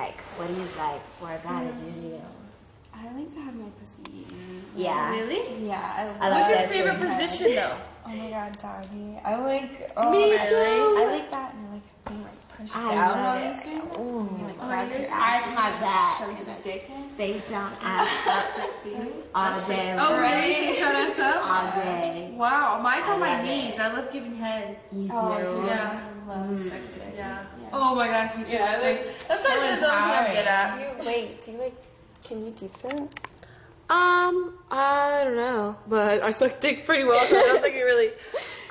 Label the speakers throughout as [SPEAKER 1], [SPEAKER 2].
[SPEAKER 1] Like, what do you like for a guy to do to you?
[SPEAKER 2] I like to have my pussy eaten.
[SPEAKER 1] Yeah.
[SPEAKER 3] Really?
[SPEAKER 2] Yeah, I,
[SPEAKER 1] I
[SPEAKER 3] What's your favorite
[SPEAKER 1] too.
[SPEAKER 3] position though?
[SPEAKER 2] Oh my god, doggy. I like. Oh,
[SPEAKER 1] Me
[SPEAKER 2] I
[SPEAKER 1] too.
[SPEAKER 2] Like, I like that and I like being like pushed
[SPEAKER 1] I
[SPEAKER 2] down
[SPEAKER 1] love
[SPEAKER 2] while
[SPEAKER 1] it.
[SPEAKER 2] he's doing it.
[SPEAKER 1] Ooh.
[SPEAKER 2] He, like
[SPEAKER 3] Oh,
[SPEAKER 2] grabs
[SPEAKER 3] yes,
[SPEAKER 2] your
[SPEAKER 1] arch
[SPEAKER 2] ass
[SPEAKER 1] my back.
[SPEAKER 2] Shows his dick in.
[SPEAKER 1] Face down, ass up, all day.
[SPEAKER 3] Oh really? You showed us up?
[SPEAKER 1] All day.
[SPEAKER 3] Wow, mine's
[SPEAKER 1] I
[SPEAKER 3] on my knees.
[SPEAKER 1] it.
[SPEAKER 3] I love giving head.
[SPEAKER 1] You do.
[SPEAKER 2] Oh, dude.
[SPEAKER 3] Yeah.
[SPEAKER 2] I love suck dick.
[SPEAKER 3] Yeah.
[SPEAKER 2] Yeah.
[SPEAKER 3] Oh my gosh, me too.
[SPEAKER 2] Yeah,
[SPEAKER 3] That's like that's probably the only thing I'm good at.
[SPEAKER 2] Do you wait? Do you like? Can you deep throat?
[SPEAKER 3] Um, I don't know, but I suck dick pretty well, so I don't think it really.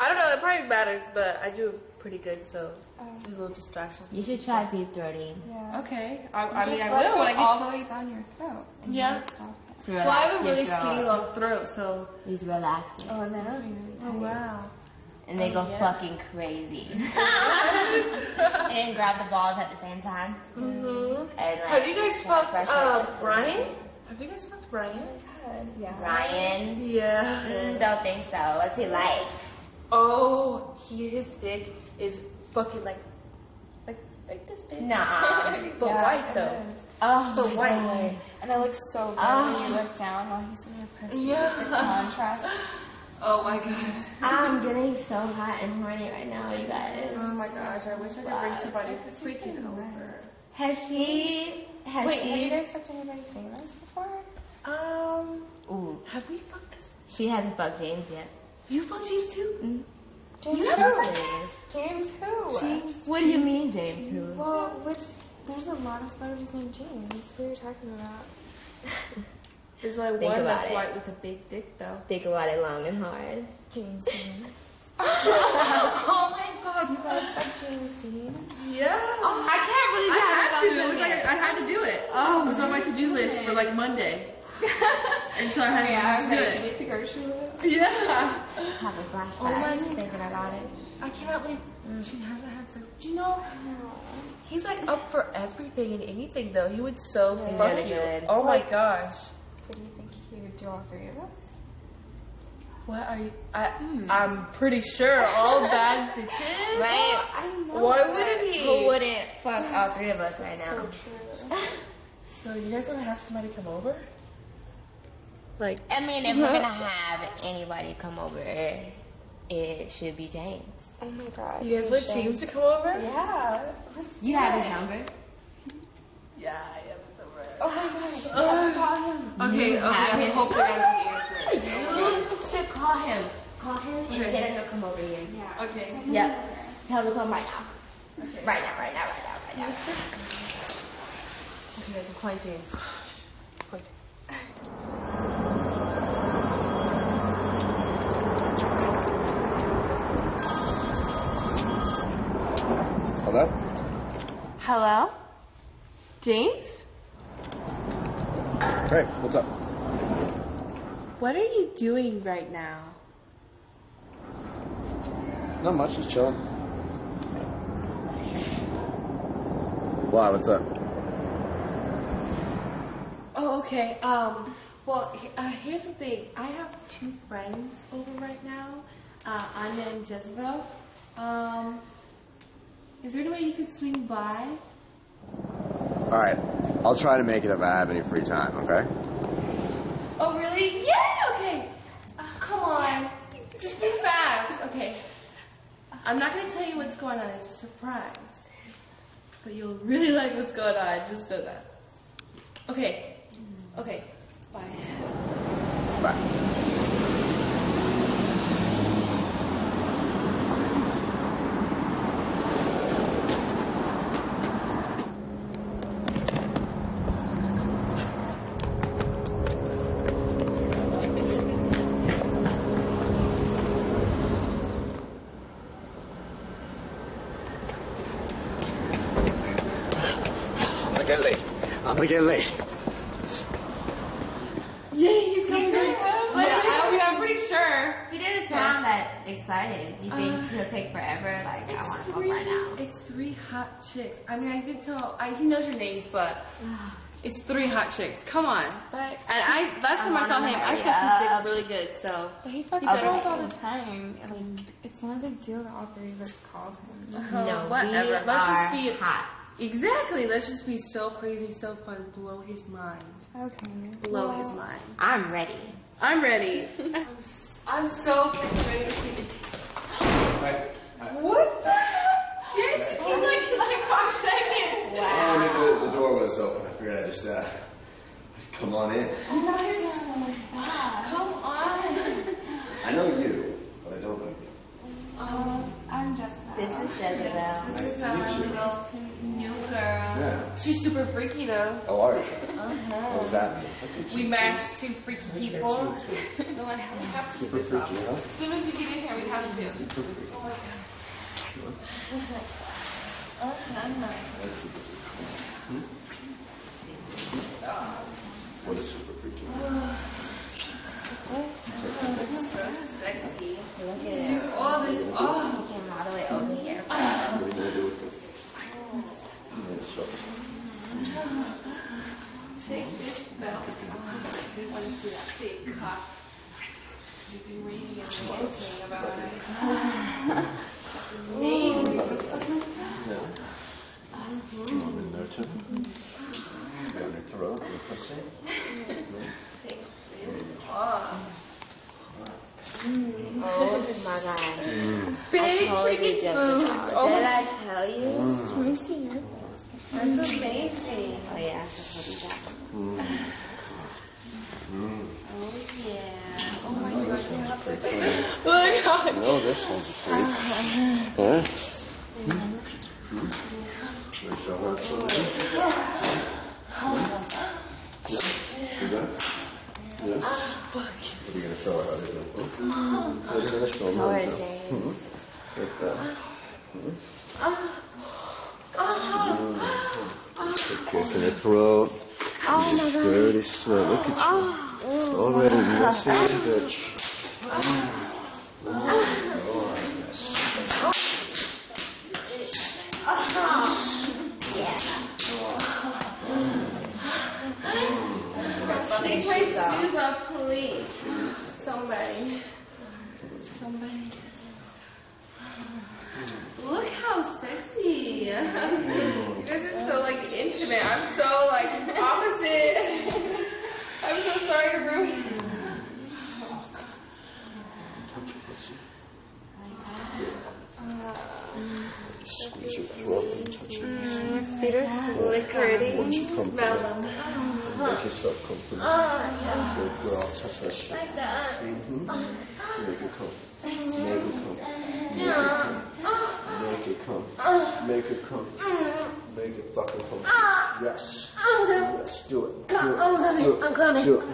[SPEAKER 3] I don't know. It probably matters, but I do pretty good, so it's a little distraction.
[SPEAKER 1] You should try deep throating.
[SPEAKER 2] Yeah.
[SPEAKER 3] Okay, I, I mean
[SPEAKER 2] just
[SPEAKER 3] I will when I get.
[SPEAKER 2] all the way down your throat. And
[SPEAKER 3] Yeah.
[SPEAKER 2] You like stop
[SPEAKER 3] Well, I have a really skinny long throat, so.
[SPEAKER 1] Just relax it.
[SPEAKER 2] Oh, and then it'll be really tight.
[SPEAKER 3] wow.
[SPEAKER 1] And they go
[SPEAKER 3] yeah.
[SPEAKER 1] fucking crazy. and grab the balls at the same time.
[SPEAKER 3] Mm-hmm.
[SPEAKER 1] And, like,
[SPEAKER 3] Have you guys
[SPEAKER 1] apply
[SPEAKER 3] fucked
[SPEAKER 1] pressure
[SPEAKER 3] uh,
[SPEAKER 1] it.
[SPEAKER 3] Brian? Have you guys fucked Brian?
[SPEAKER 2] God, Yeah.
[SPEAKER 1] Ryan?
[SPEAKER 3] Yeah.
[SPEAKER 1] Mm, don't think so. What's he like?
[SPEAKER 3] Oh, he his dick is fucking like, like like this big.
[SPEAKER 1] Nah.
[SPEAKER 3] But
[SPEAKER 2] Yeah,
[SPEAKER 3] white though.
[SPEAKER 2] is.
[SPEAKER 1] Oh,
[SPEAKER 3] But
[SPEAKER 1] so
[SPEAKER 3] white.
[SPEAKER 2] And it looks so good when you look down while he's in your pussy.
[SPEAKER 3] Yeah.
[SPEAKER 2] The contrast.
[SPEAKER 3] Oh my gosh.
[SPEAKER 1] I'm getting so hot and horny right now, you guys.
[SPEAKER 3] Oh my gosh. I wish I could bring somebody to freaking over.
[SPEAKER 1] Has she? Has
[SPEAKER 2] Wait, have you
[SPEAKER 1] she?
[SPEAKER 2] guys fucked anybody famous before?
[SPEAKER 3] Um,
[SPEAKER 1] Ooh,
[SPEAKER 3] have we fucked this?
[SPEAKER 1] she hasn't fucked James yet.
[SPEAKER 3] You fucked James too?
[SPEAKER 2] James who?
[SPEAKER 1] haven't.
[SPEAKER 2] James who?
[SPEAKER 3] James.
[SPEAKER 1] What do you mean, James? Who?
[SPEAKER 2] Well, which there's a lot of celebrities named James. Who are you talking about?
[SPEAKER 3] There's like
[SPEAKER 1] Think
[SPEAKER 3] one
[SPEAKER 1] about
[SPEAKER 3] that's
[SPEAKER 1] it.
[SPEAKER 3] white with a big dick though.
[SPEAKER 1] Think about it long and hard.
[SPEAKER 2] James Dean.
[SPEAKER 3] oh my god.
[SPEAKER 2] You guys fuck James Dean?
[SPEAKER 3] Yeah.
[SPEAKER 1] Oh, I can't believe
[SPEAKER 3] I had to.
[SPEAKER 1] fucked
[SPEAKER 3] It was like. I had to do it.
[SPEAKER 1] Oh,
[SPEAKER 3] It was on my to-do list for like Monday, and so I had to just do it.
[SPEAKER 2] Get the grocery list.
[SPEAKER 3] Yeah.
[SPEAKER 1] have a flashback.
[SPEAKER 3] Oh my-
[SPEAKER 1] just thinking about it.
[SPEAKER 3] I cannot believe mm. she hasn't had sex. Do you know? He's like up for everything and anything though. He would so
[SPEAKER 1] He's
[SPEAKER 3] fuck
[SPEAKER 1] really
[SPEAKER 3] you.
[SPEAKER 1] good.
[SPEAKER 3] Oh my gosh.
[SPEAKER 2] What do you think he would do all three of us?
[SPEAKER 3] What are you? I hmm. I'm pretty sure all bad bitches.
[SPEAKER 1] Right?
[SPEAKER 2] I know.
[SPEAKER 3] Why wouldn't he?
[SPEAKER 1] Who wouldn't fuck all three of us right
[SPEAKER 2] So
[SPEAKER 1] now?
[SPEAKER 2] true.
[SPEAKER 3] So you guys want to have somebody come over? Like
[SPEAKER 1] I mean, if we're gonna have anybody come over, it should be James.
[SPEAKER 2] Oh my god.
[SPEAKER 3] you guys want James to come over?
[SPEAKER 2] Yeah. Let's
[SPEAKER 1] You have
[SPEAKER 2] it.
[SPEAKER 1] his number?
[SPEAKER 3] Yeah, I am. It's over.
[SPEAKER 2] Oh my god. Let's uh, call him.
[SPEAKER 3] Okay,
[SPEAKER 1] You
[SPEAKER 3] okay. I hope I got answer.
[SPEAKER 1] You should call him. Call him and
[SPEAKER 3] Okay.
[SPEAKER 1] get him to come over here.
[SPEAKER 2] Yeah.
[SPEAKER 3] Okay.
[SPEAKER 1] Yep. Tell him to come right now. Okay. Right now, right now, right now, right now.
[SPEAKER 3] Okay, guys, I'm James. Calling James.
[SPEAKER 4] Hello?
[SPEAKER 3] Hello? James?
[SPEAKER 4] Hey, what's up?
[SPEAKER 3] What are you doing right now?
[SPEAKER 4] Not much, just chilling. Why, what's up?
[SPEAKER 3] Oh, okay. Um, well, uh, here's the thing. I have two friends over right now, uh, Anya and Jezebel. Um, is there any way you could swing by?
[SPEAKER 4] Alright, I'll try to make it if I have any free time, okay?
[SPEAKER 3] Oh, really? Yeah, okay. Uh, come on. Just be fast. Okay. I'm not going to tell you what's going on. It's a surprise. But you'll really like what's going on. I Just so that. Okay. Okay. Bye.
[SPEAKER 4] Bye. Gonna get late.
[SPEAKER 3] Yeah, he's coming.
[SPEAKER 1] Yeah,
[SPEAKER 3] I mean, I'm pretty sure.
[SPEAKER 1] He didn't sound that excited. You think uh, he'll take forever? Like, I want to fuck right now.
[SPEAKER 3] It's three hot chicks. I mean, I can tell. I, he knows your names, but it's three hot chicks. Come on.
[SPEAKER 2] But
[SPEAKER 3] And I last time I saw him, I
[SPEAKER 1] hurry
[SPEAKER 3] sucked his really good. So
[SPEAKER 2] But he fucks
[SPEAKER 3] He's
[SPEAKER 2] girls
[SPEAKER 3] than
[SPEAKER 2] all the time. Like, it's not a big deal that all three of us called him. Uh-huh.
[SPEAKER 1] No,
[SPEAKER 3] whatever.
[SPEAKER 1] we
[SPEAKER 3] Let's
[SPEAKER 1] are
[SPEAKER 3] just be
[SPEAKER 1] hot.
[SPEAKER 3] Exactly. Let's just be so crazy, so fun, blow his mind.
[SPEAKER 2] Okay.
[SPEAKER 3] Blow his mind.
[SPEAKER 1] I'm ready.
[SPEAKER 3] I'm ready. I'm so freaking ready to see the. What the hell? Jared, you came like like five seconds.
[SPEAKER 4] Oh, I mean, the, the door was open. I figured I'd just, uh, come on in. Oh my god.
[SPEAKER 3] Come on.
[SPEAKER 4] I know you, but I don't know you.
[SPEAKER 2] Um, I'm just
[SPEAKER 1] This is Jezebel.
[SPEAKER 4] Nice to meet you.
[SPEAKER 3] Little new girl.
[SPEAKER 4] Yeah.
[SPEAKER 3] She's super freaky though.
[SPEAKER 4] How are you? Uh-huh. What does that mean?
[SPEAKER 3] We match two freaky people. No, I have we have to
[SPEAKER 4] Super
[SPEAKER 3] do off.
[SPEAKER 4] freaky, huh?
[SPEAKER 3] As soon as you get in here, we have to.
[SPEAKER 4] Super freaky. Oh, uh-huh. hmm? What is super freaky?
[SPEAKER 3] Oh, so sexy.
[SPEAKER 1] Look at it.
[SPEAKER 3] All this. Oh.
[SPEAKER 1] Came all the way over here.
[SPEAKER 4] What are you gonna do with it? I'm gonna show you.
[SPEAKER 3] Take this belt. I want to see that big cock. You've been reading and ranting about it. Amazing.
[SPEAKER 4] Yeah. Come on in there too. Down your throat, your pussy.
[SPEAKER 3] Take this off.
[SPEAKER 1] Oh my god.
[SPEAKER 3] Big
[SPEAKER 1] told you,
[SPEAKER 3] freaking boobs. Oh
[SPEAKER 1] Did I tell you?
[SPEAKER 2] See your
[SPEAKER 3] That's amazing.
[SPEAKER 1] Oh yeah, I should tell you. Oh yeah.
[SPEAKER 3] Oh my god, you have to
[SPEAKER 4] No, this one's a freak. Huh? Wanna show her something? Yeah. You got it? Yes. What are you gonna show her how to do? What are you gonna show her?
[SPEAKER 1] Poor
[SPEAKER 4] how to do?
[SPEAKER 1] James.
[SPEAKER 4] Like that. Good kick in the throat. Oh my god. Dirty at you. Already messy bitch.
[SPEAKER 3] Take my shoes off, please. Somebody. Somebody. Look how sexy. you guys are so like intimate. I'm so like opposite. I'm so sorry to ruin it.
[SPEAKER 4] Touch your pussy. Squeeze your throat and touch it.
[SPEAKER 2] feet are really pretty.
[SPEAKER 4] Once you come
[SPEAKER 3] Smell
[SPEAKER 4] to
[SPEAKER 3] them.
[SPEAKER 4] make yourself comfortable. Good girl, touch that shit. Mhm. Make it come. Make it come. Make it come. Make it come. Make it fucking come. Yes. Yes, do it. Do it. Do it. I'm coming. Do it.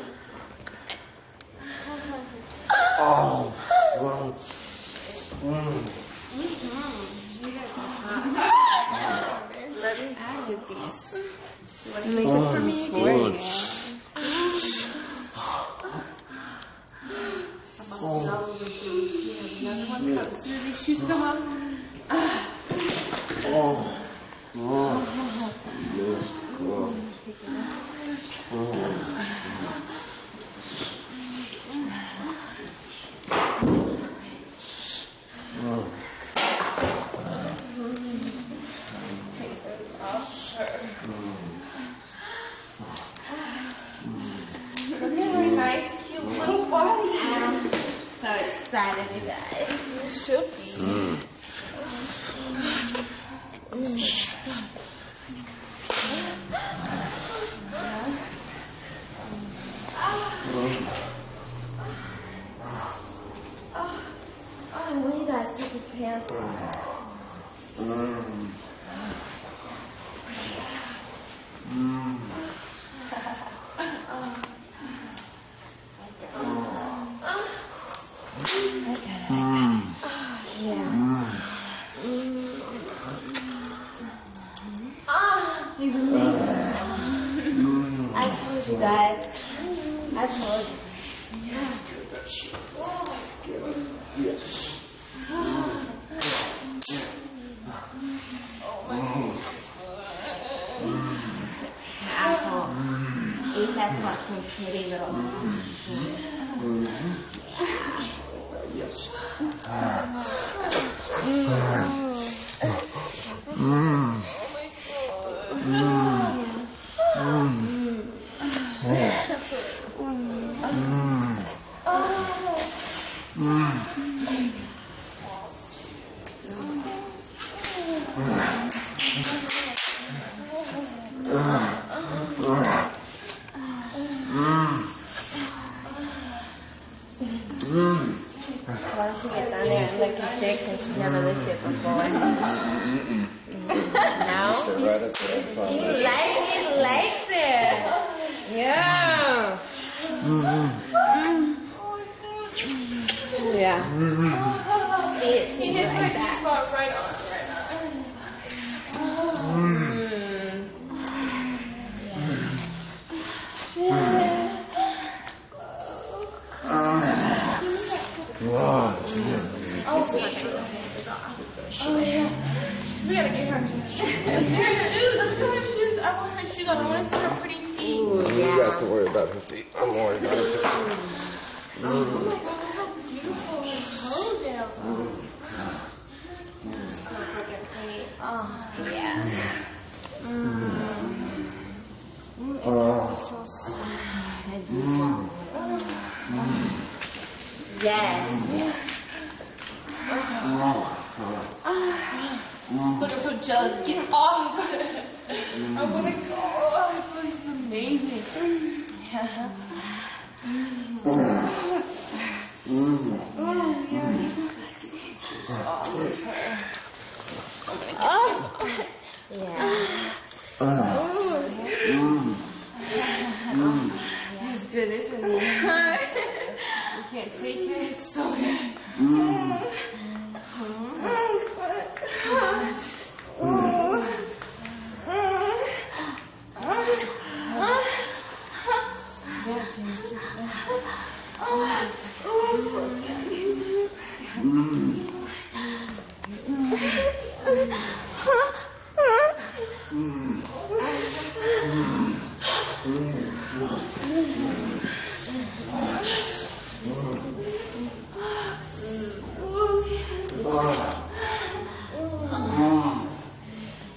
[SPEAKER 4] Oh. Wow. Mm.
[SPEAKER 3] Let me get these. You want to make it for me again?
[SPEAKER 4] Oh. Oh. Yes. Wow.
[SPEAKER 3] Look at her nice, cute little body.
[SPEAKER 1] I'm so excited, you guys. Oh, when you guys take his pants off. Mm. He's amazing. I told you guys. I told you.
[SPEAKER 4] Yes.
[SPEAKER 1] Asshole. Eat that fucking pretty little.
[SPEAKER 4] Yes.
[SPEAKER 1] Well, she gets on there and licking sticks, and she never licked it before. no,
[SPEAKER 4] Stay right up there.
[SPEAKER 1] he
[SPEAKER 4] Find it.
[SPEAKER 1] likes he likes it. Yeah. Yeah. Feed it to you like that.
[SPEAKER 3] Spot right on, gotta get her. Let's do her shoes. Let's do her shoes. I want her shoes on. I want to see her pretty feet. Ooh, yeah.
[SPEAKER 4] You guys can worry about her feet. I'm worried about her feet.
[SPEAKER 3] Oh oh my god, look how beautiful her toenails are.
[SPEAKER 1] So freaking pretty. Oh, yeah. Mm. Mm, oh. It smells so good. Mm. Mm. Yes.
[SPEAKER 3] Look, I'm so jealous. Get off. I wanna go. Oh, I feel like this is amazing. Yeah.
[SPEAKER 1] Oh, yeah.
[SPEAKER 3] It's good, isn't it? You can't take it. It's so good. Mm. Yeah, James, keep it.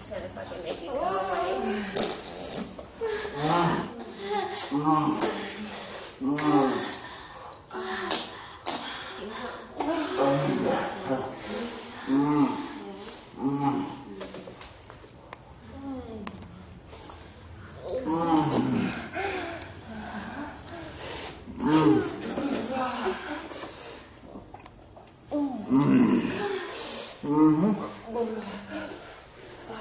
[SPEAKER 1] Said if I can make it go away. Yeah.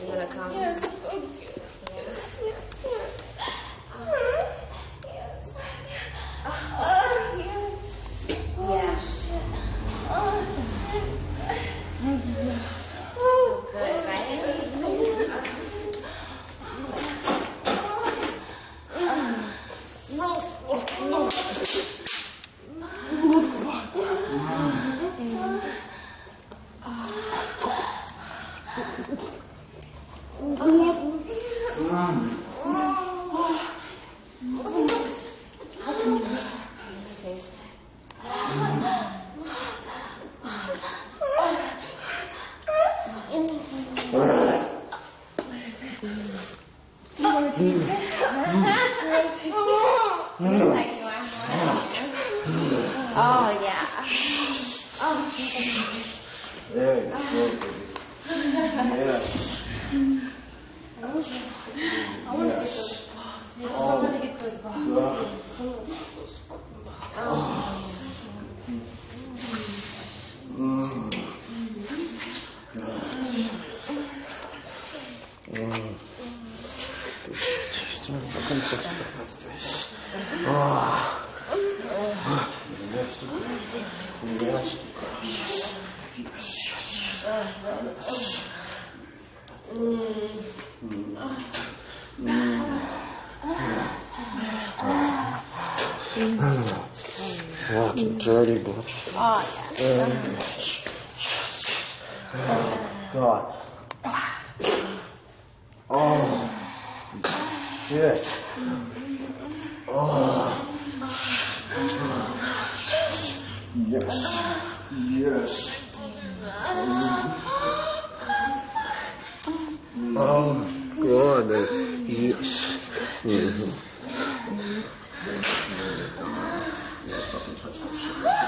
[SPEAKER 1] You wanna come? Yeah. Good, right? Oh yeah.
[SPEAKER 4] There you go, baby. Yes. Yes.
[SPEAKER 3] I want to get those balls.
[SPEAKER 4] Dirty butch. Oh. God. Oh. Shit. Oh. Yes. Yes. Oh, God. on then. Yes. Oh,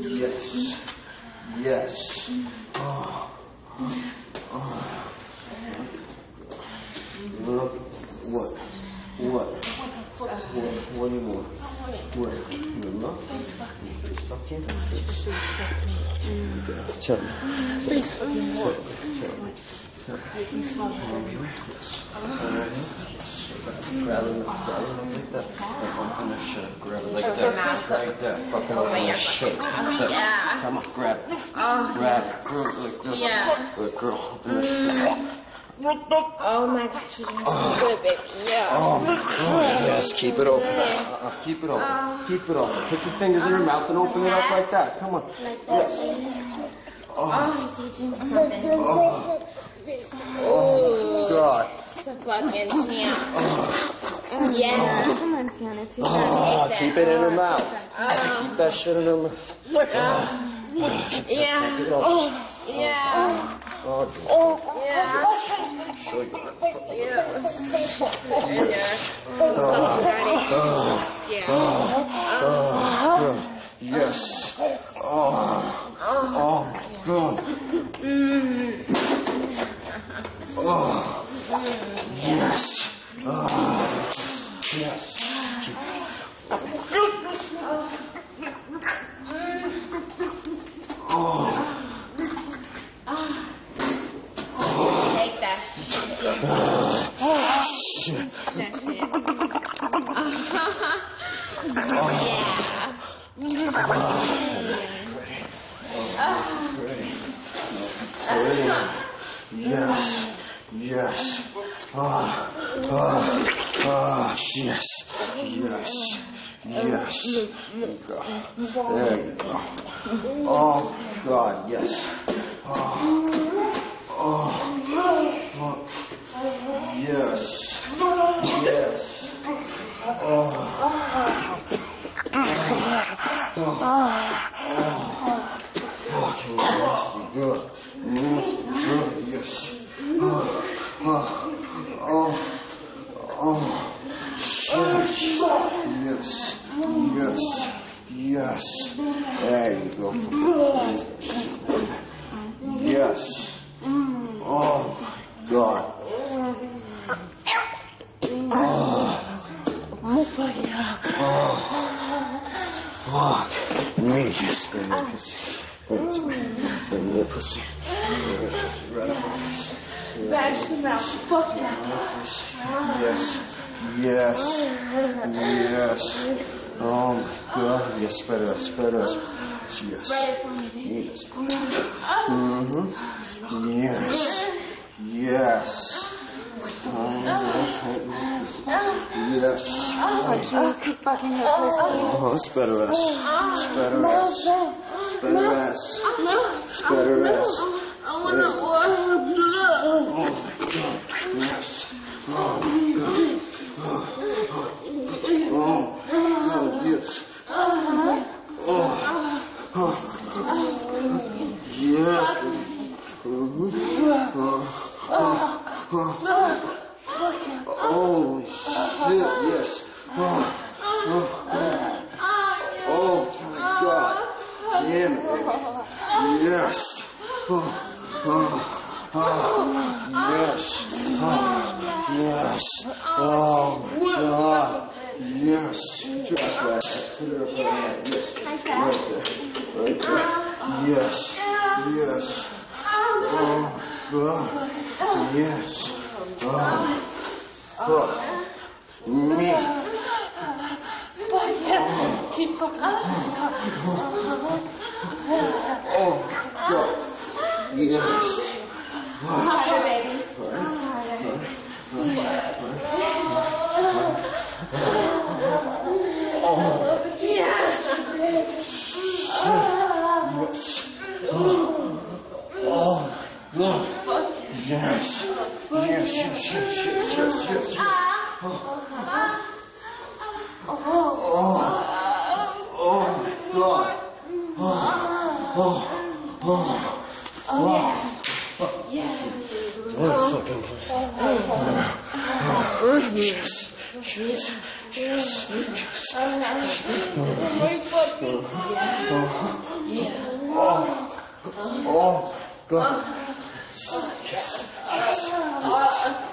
[SPEAKER 4] Yes. Yes. Oh.
[SPEAKER 1] Oh.
[SPEAKER 4] Look. What? What? What? What do you want? What? You enough? Face fucking? Tell me.
[SPEAKER 2] Face fucking what?
[SPEAKER 4] Grab it like that. Like open the shirt. Grab it like that. Fucking open the shirt. Like. Come on, grab it. Grab it. Grab it like that.
[SPEAKER 1] Yeah.
[SPEAKER 4] Good girl. Open the shirt.
[SPEAKER 1] Oh my gosh, you're doing so good, baby. Yeah.
[SPEAKER 4] Oh my god. Yes, keep it open. Uh, uh, keep it open. Keep it open. Put your fingers in your mouth and open it up like that. Come on. Yes.
[SPEAKER 1] Oh, he's teaching me something.
[SPEAKER 4] Oh god.
[SPEAKER 1] So fucking damn. Yeah.
[SPEAKER 2] Come on, Tiana, take that.
[SPEAKER 4] Oh, keep it in her mouth. Keep that shit in her mouth.
[SPEAKER 1] Yeah.
[SPEAKER 4] Open.
[SPEAKER 1] Yeah.
[SPEAKER 4] Oh,
[SPEAKER 1] Yeah.
[SPEAKER 4] show you.
[SPEAKER 1] Yeah. Yeah.
[SPEAKER 4] God. Yes. Oh. Oh god. Oh.
[SPEAKER 3] Mouth. Fuck that.
[SPEAKER 4] Yes. Yes. Yes. Oh my God. Yes, spread it out. Spread it out. Yes. Yes. Mm-hmm. Yes. Yes. Yes.
[SPEAKER 2] Oh, jeez, keep fucking her pussy.
[SPEAKER 4] Oh, it's better ass. It's better ass. It's better ass. It's better ass.
[SPEAKER 3] I Yes.
[SPEAKER 4] Oh, yes. Oh, oh, oh, yes. Oh, oh, yes. Oh, oh, oh. Oh, shit, yes. Oh, oh, oh. oh my God. Damn it. Yes. Oh, oh oh, yes. Oh, yes. Oh my God. Yes. Just right. Put it up right there. Yes. Right there. Right there. Yes. Yes. Oh, God. Yes. Oh, fuck. Me. Keep fucking. Oh, God. Yes. Yes. Oh, oh, yes. Yes, yes, yes, yes, yes, yes, yes. Oh, Oh. Oh, God. Oh, oh, oh. Oh, fucking pussy. Yes, yes, yes, yes. Oh, God. Yes, yes,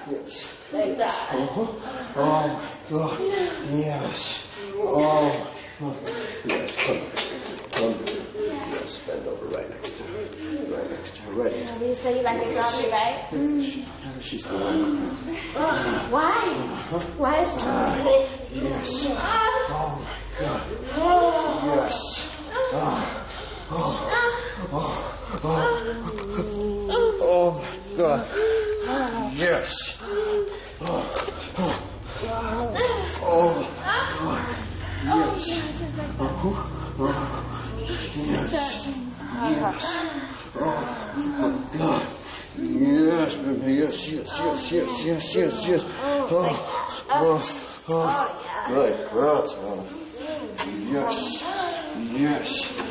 [SPEAKER 4] yes, yes. Oh, oh, my God. Yes. Oh, oh. yes. Come, come. Yes, bend over right next to Right next to
[SPEAKER 1] You say you like exotic, right?
[SPEAKER 4] She, she's the one.
[SPEAKER 1] Why? Why is she
[SPEAKER 4] Yes. Oh, my God. Yes. Oh, oh, oh, oh, my God. Yes. Oh, oh, oh, yes. Oh, oh, yes. Yes. Oh, God. Yes, baby. Yes, yes, yes, yes, yes, yes, yes. Oh, oh, oh. Right, right. Oh. Yes. Yes.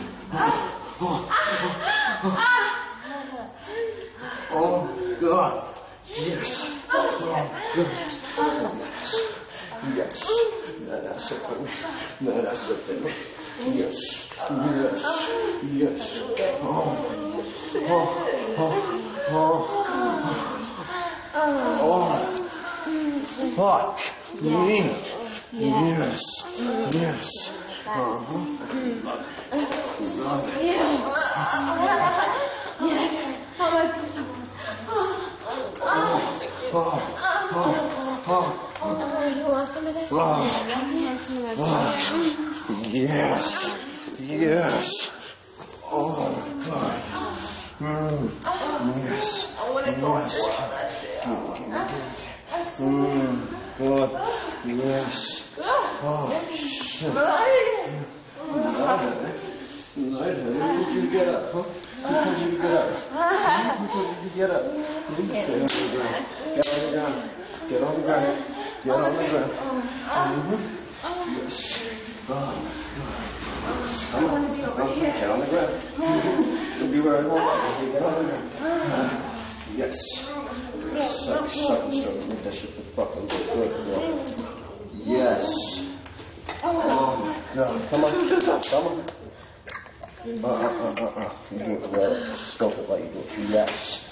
[SPEAKER 4] Oh, God. Yes. Oh, God. Yes. Yes. No, that's okay. No, that's okay. Yes. Yes. Yes. Oh. Oh. Oh. Oh. Oh. Fuck me. Yes. Yes. Uh-huh.
[SPEAKER 1] You want some of this? Oh.
[SPEAKER 4] Yes. Yes. Oh, God. Mm. Yes. Yes. Mm. God. Yes. Oh, shit. Honey. Who told you get up, huh? Told you get up? Told you get up? Hmm? Get on the ground. Get on the ground. Get on the ground. Mhm. Yes. Oh, Come on. Get on the ground. You'll be where I want you. Get on the ground. Yes. Suck, suck, and stroke. Make that shit feel fucking good, girl. Yes. Oh my god. Come on. Come on. Uh, uh, uh, uh, uh. You do it well. Stroke it like you do it. Yes.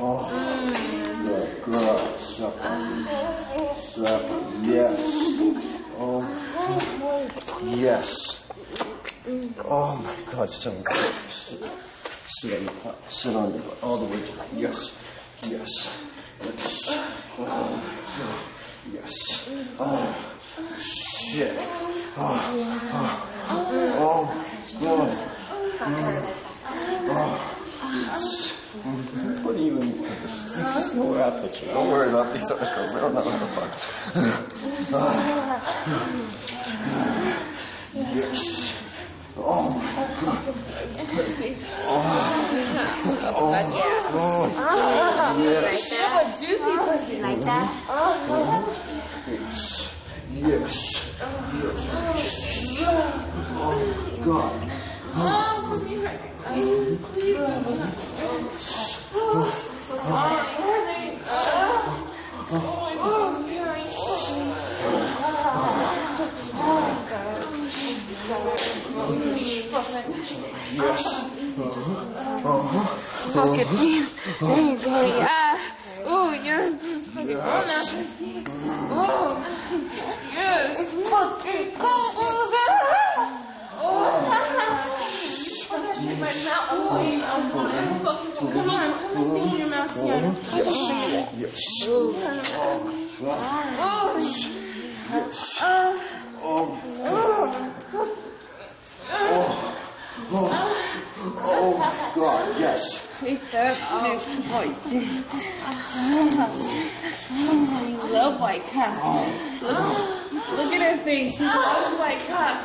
[SPEAKER 4] Oh, good girl. Suck it. Yes. Oh, yes. Oh my god, so. Sit, sit on the butt. Sit on the. All the way down. Yes. Yes. Yes. Oh. Yes. Oh, shit. Oh, oh, oh my god. What do you mean? There's just no way I'll put you. Don't worry about these other girls. They don't know how to fuck. Yes. Oh my god. Oh, oh god. Yes.
[SPEAKER 1] Like that?
[SPEAKER 4] Yes. Yes. Yes. Oh my god. Please. Oh,
[SPEAKER 1] yes.
[SPEAKER 4] Oh, yes. Fucking go
[SPEAKER 1] over!
[SPEAKER 4] Oh,
[SPEAKER 1] Oh, God, yes.
[SPEAKER 4] Oh. Look, at her face. She loves white cock.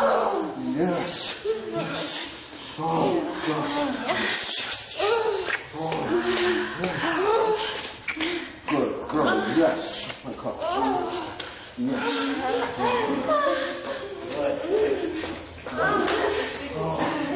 [SPEAKER 1] Yes. Yes. Oh, God. Yes.
[SPEAKER 4] Oh, yes. Good girl. Yes. My cup.
[SPEAKER 3] Yes. Oh, yeah.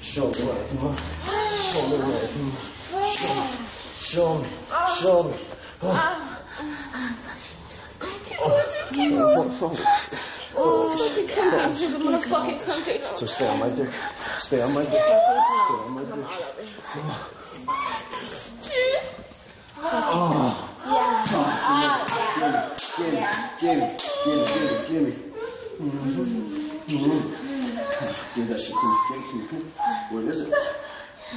[SPEAKER 1] Show the lights, ma. Show the lights, ma. Show ma. Show me. Show me.
[SPEAKER 4] I'm gonna fucking come off.
[SPEAKER 1] So stay on my dick. Stay on my dick. Stay on my dick. Gimme, gimme, gimme, gimme. Mhm. Give that shit to me. Give it 우리가 지금 브레이킹 what is it?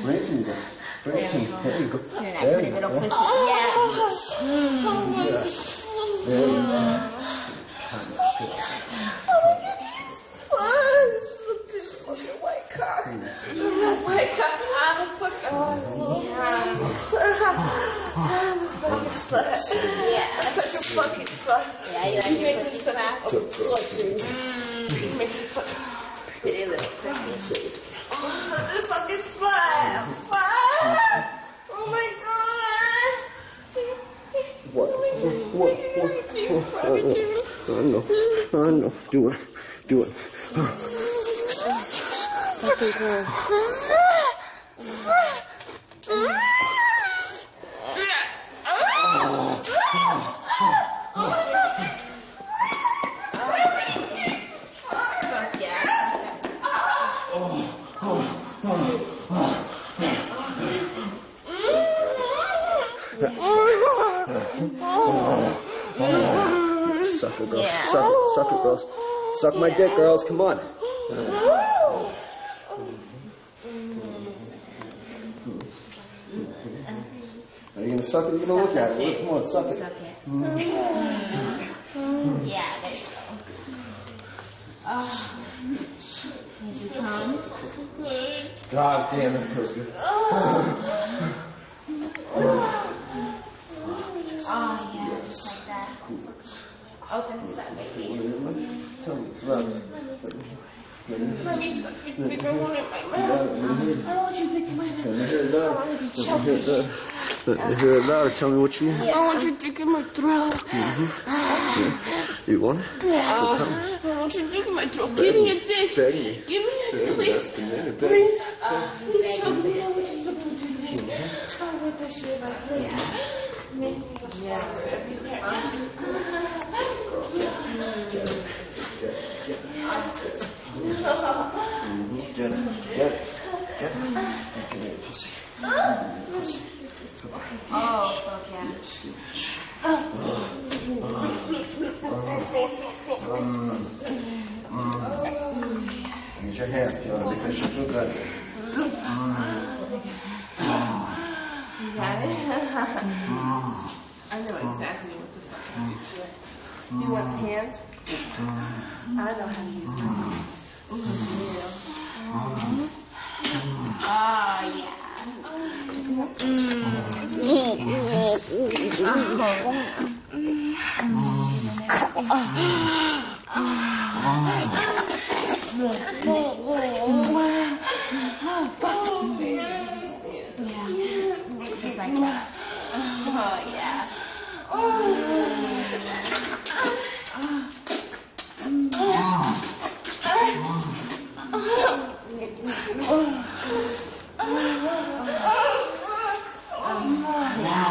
[SPEAKER 1] Breaking the breaking. There you go.
[SPEAKER 3] And
[SPEAKER 1] I
[SPEAKER 3] put
[SPEAKER 1] a
[SPEAKER 3] little pussy. Yeah.
[SPEAKER 1] Mm. There you go.
[SPEAKER 4] slut.
[SPEAKER 1] Yeah.
[SPEAKER 3] Such a fucking slut.
[SPEAKER 1] Yeah, you like
[SPEAKER 3] you make me such a make me such
[SPEAKER 1] Pretty little pussy.
[SPEAKER 3] such a fucking slut. Fuck. Oh my god.
[SPEAKER 4] What? What? What? I know. I know. Do it. Do it.
[SPEAKER 1] Fuck
[SPEAKER 4] it, girls.
[SPEAKER 1] Yeah.
[SPEAKER 4] Suck it. Suck it, girls. Suck my dick, girls. Come on. Are you gonna suck it? Are you gonna look at it? Come on, suck it.
[SPEAKER 1] Suck it. Mm. Yeah, there you go. Ah. Oh. Did you come?
[SPEAKER 4] God damn it, feels good.
[SPEAKER 1] Oh, yeah, just like that. Open this up, baby.
[SPEAKER 4] Tell me, love.
[SPEAKER 3] Let me suck your dick. I want it in my mouth. I want your dick in my mouth.
[SPEAKER 4] Let me hear it loud. Let me hear it loud. Let me hear it loud. Tell me what you want.
[SPEAKER 3] I want your dick in my throat.
[SPEAKER 4] You want it?
[SPEAKER 3] I want your dick in my throat. Give me your dick.
[SPEAKER 4] Beg me.
[SPEAKER 3] Give me your dick, please. Please. Uh, please show me how much you with your dick. I want that shit in my face. Make me a flower everywhere.
[SPEAKER 4] Get it. Get it. Get it. Give me your pussy. Pussy. Come on.
[SPEAKER 1] Oh, fuck yeah.
[SPEAKER 4] Use your hands, you know, because you feel good. Mm.
[SPEAKER 3] You got it? I know exactly what the fuck to do to it. He wants hands. I don't know how to use my hands.
[SPEAKER 1] Oh, yeah. Like that. Oh, yeah. Yeah, you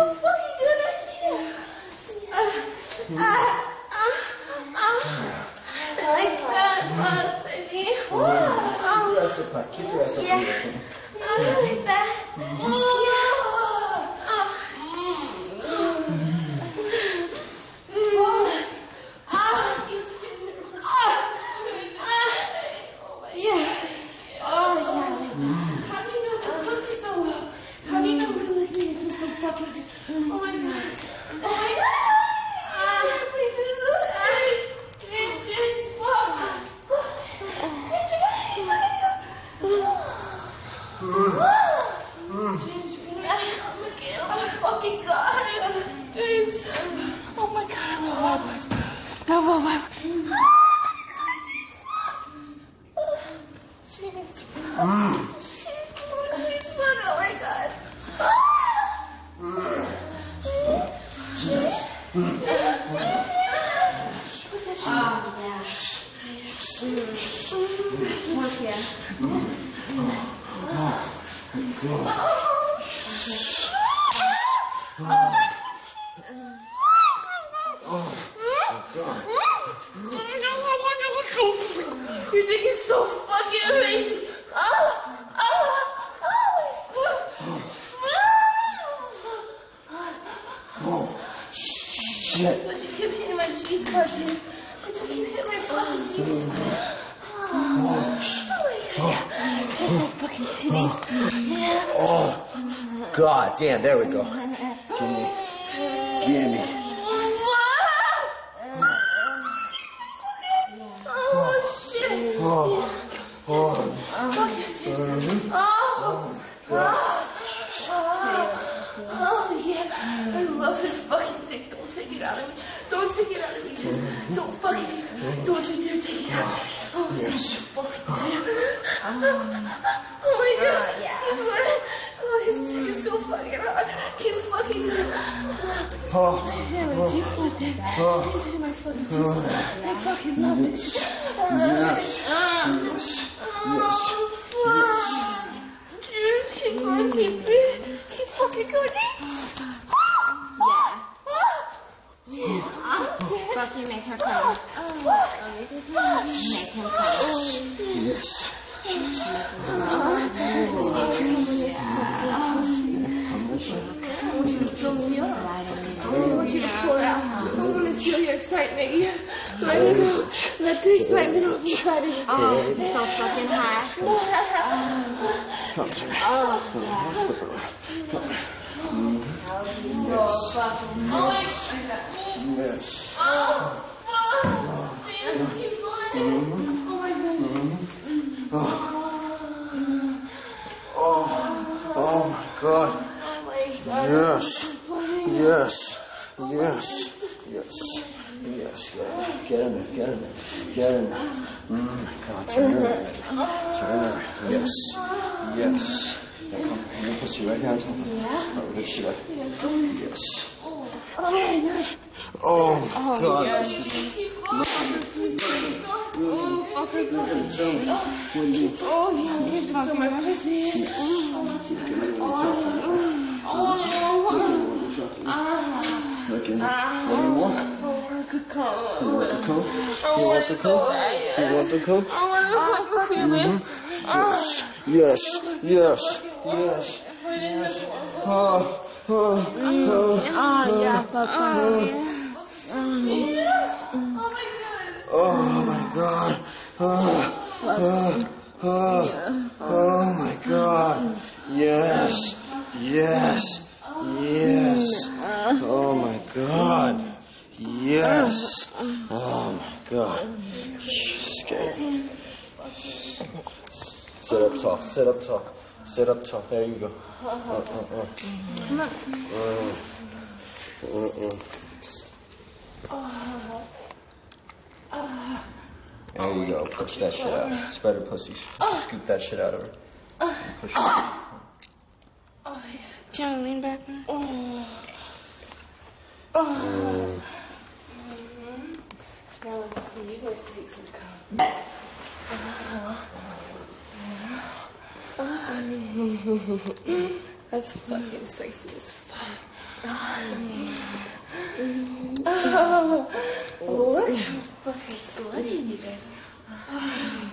[SPEAKER 2] so fucking good. I can't. Ah, ah. I like that. Uh.
[SPEAKER 4] Keep your ass up. Keep your ass up
[SPEAKER 2] Yeah.
[SPEAKER 4] high.
[SPEAKER 2] I like that. Yeah.
[SPEAKER 3] How do you know this pussy so well? How do you know who to lick me and feel so fucking Oh my god. Oh my god. Ah, please, this is so James. James, James, fuck. Fuck. James, you're gonna James, you're gonna come again. Oh my fucking god. James. Oh my god, I love white boys. I love white boys. James. James, fuck. Oh my god. You think it's so fucking amazing. Oh, oh, oh. oh.
[SPEAKER 4] Shit.
[SPEAKER 3] But you keep hitting my G spot, Jim. But you keep hitting my fucking spot. Take my fucking titties.
[SPEAKER 4] God damn, there we go. Give me. Give me.
[SPEAKER 3] Oh, shit.
[SPEAKER 4] Oh. Oh.
[SPEAKER 3] Oh, yeah. I love this fucking thing. Don't take it out of me. Don't take it out of me, Jim. Don't fucking, don't you dare take it out. Oh, yes. fucking Jim. Oh, my God.
[SPEAKER 1] yeah.
[SPEAKER 3] Oh, his dick is so fucking hard. Keep fucking
[SPEAKER 4] Oh.
[SPEAKER 3] Yeah, my Hitting my fucking G-spot. I fucking love it.
[SPEAKER 4] Yes. Yes. Yes.
[SPEAKER 3] Oh, fuck. Dude, keep going, keep it. Keep fucking going.
[SPEAKER 1] Fucking make her come. Oh, make him come.
[SPEAKER 4] Yes.
[SPEAKER 3] I want you to pull out. I want to feel your excitement. Let it go. Let the excitement off inside of you.
[SPEAKER 1] Oh, it's so fucking hot.
[SPEAKER 4] Come, Jimmy. Oh. Flip around. Yes. Oh. Oh my God. Yes. Yes. Yes. Yes. Yes. Get in there. Get in there. Get in there. Mm, my God. Turn around. Turn around. Yes. Yes. Now come. I'm gonna push you right down. Yeah. Oh, good shit. Yes. Oh my God.
[SPEAKER 3] Oh, yeah. Keep fucking my pussy.
[SPEAKER 4] Look in. Want any more?
[SPEAKER 3] Oh, I could come.
[SPEAKER 4] You want the coke? You want the coke? You want?
[SPEAKER 3] I want to it.
[SPEAKER 4] Yes. Yes. Yes. Yes. Yes. Oh. Oh. Oh.
[SPEAKER 1] Oh, yeah, Papa.
[SPEAKER 4] Oh my God. Oh. Oh. Oh. Oh my God. Yes. Yes. Yes. Oh my God. Yes. Oh my God. Scared. Sit up tall. Sit up tall. Sit up tall. There you go. Uh, uh, uh. Uh-uh. There you go. Push that shit out. Spread her pussy. Scoop that shit out of her. Push it.
[SPEAKER 2] Do you want to lean back? Oh. Oh. man? Mm-hmm.
[SPEAKER 3] Now let's see. You guys take some cum. Uh-huh. That's fucking sexy as fuck. Uh-huh. Oh, look how fucking slutty you guys are. Uh-huh.